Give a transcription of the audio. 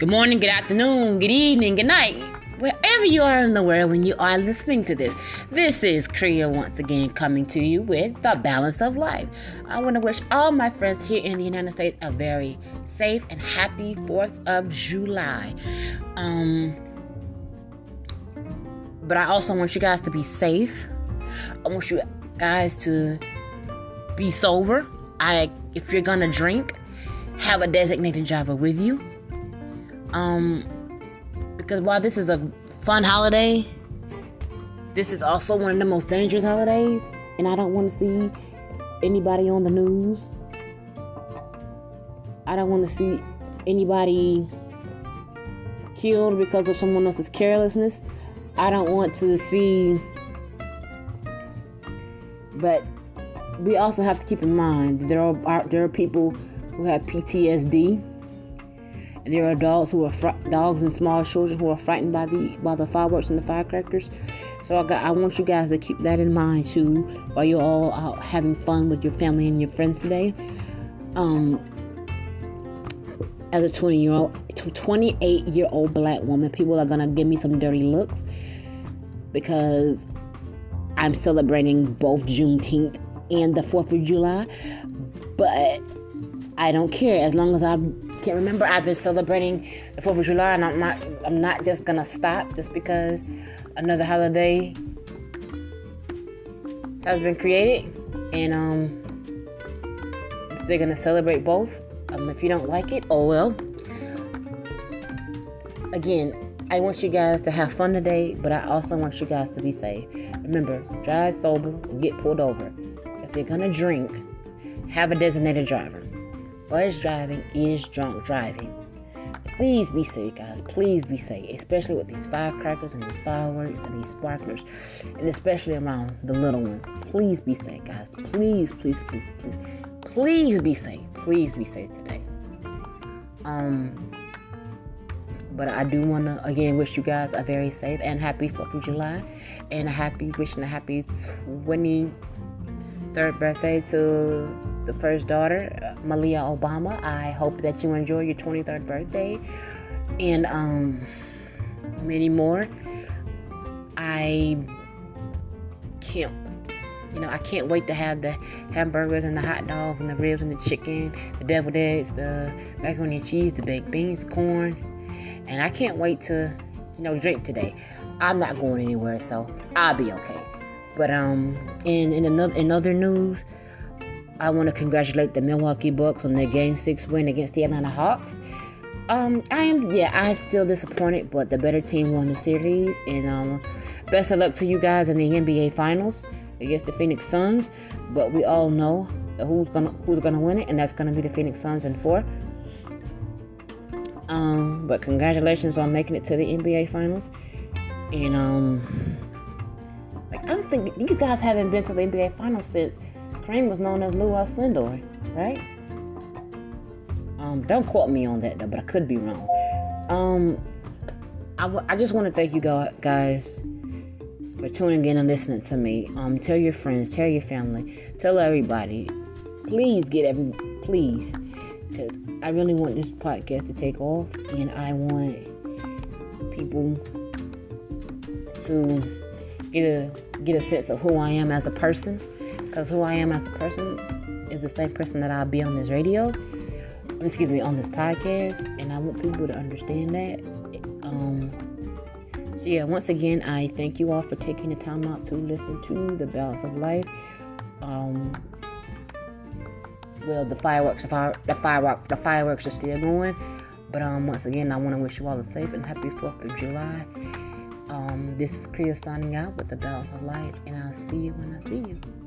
good morning, good afternoon, good evening, good night, wherever you are in the world when you are listening to this. This is Kriya once again coming to you with the balance of life. I want to wish all my friends here in the United States a very safe and happy 4th of July. Um, but I also want you guys to be safe. I want you guys to be sober. I if you're gonna drink, have a designated driver with you. Um because while this is a fun holiday, this is also one of the most dangerous holidays, and I don't want to see anybody on the news. I don't want to see anybody killed because of someone else's carelessness. I don't want to see but we also have to keep in mind there are there are people who have PTSD. There are dogs who are fr- dogs and small children who are frightened by the by the fireworks and the firecrackers. So I, got, I want you guys to keep that in mind too while you're all out having fun with your family and your friends today. Um, as a 20 year old, 28 year old black woman, people are gonna give me some dirty looks because I'm celebrating both Juneteenth and the 4th of July. But I don't care as long as I can't remember I've been celebrating the 4th of July and I'm not I'm not just gonna stop just because another holiday has been created and um they're gonna celebrate both. Um, if you don't like it, oh well. Again, I want you guys to have fun today, but I also want you guys to be safe. Remember, drive sober, get pulled over. If you're gonna drink, have a designated driver. Buzz driving is drunk driving. Please be safe, guys. Please be safe, especially with these firecrackers and these fireworks and these sparklers, and especially around the little ones. Please be safe, guys. Please, please, please, please, please be safe. Please be safe today. Um, but I do want to again wish you guys a very safe and happy 4th of July and a happy, wishing a happy 23rd birthday to the first daughter, Malia Obama. I hope that you enjoy your 23rd birthday and um, many more. I can't you know, I can't wait to have the hamburgers and the hot dogs and the ribs and the chicken, the deviled eggs, the macaroni and cheese, the baked beans, corn, and I can't wait to, you know, drink today. I'm not going anywhere, so I'll be okay. But um, in in another in other news, I want to congratulate the Milwaukee Bucks on their Game Six win against the Atlanta Hawks. Um, I am yeah, I'm still disappointed, but the better team won the series, and um, best of luck to you guys in the NBA Finals against the Phoenix Suns. But we all know who's gonna who's gonna win it, and that's gonna be the Phoenix Suns in four. Um, but congratulations on making it to the NBA Finals. And um, I don't think you guys haven't been to the NBA Finals since Kareem was known as Lew Alcindor, right? Um, don't quote me on that though, but I could be wrong. Um, I, w- I just want to thank you guys for tuning in and listening to me. Um, tell your friends, tell your family, tell everybody. Please get every please because I really want this podcast to take off, and I want people to get a get a sense of who I am as a person. Because who I am as a person is the same person that I'll be on this radio. Excuse me, on this podcast, and I want people to understand that. Um, so yeah, once again, I thank you all for taking the time out to listen to the balance of life. Um, well, the fireworks, the, fire, the firework, the fireworks are still going. But um, once again, I want to wish you all a safe and happy Fourth of July. Um, this is Kriya signing out with the balance of Light, and I'll see you when I see you.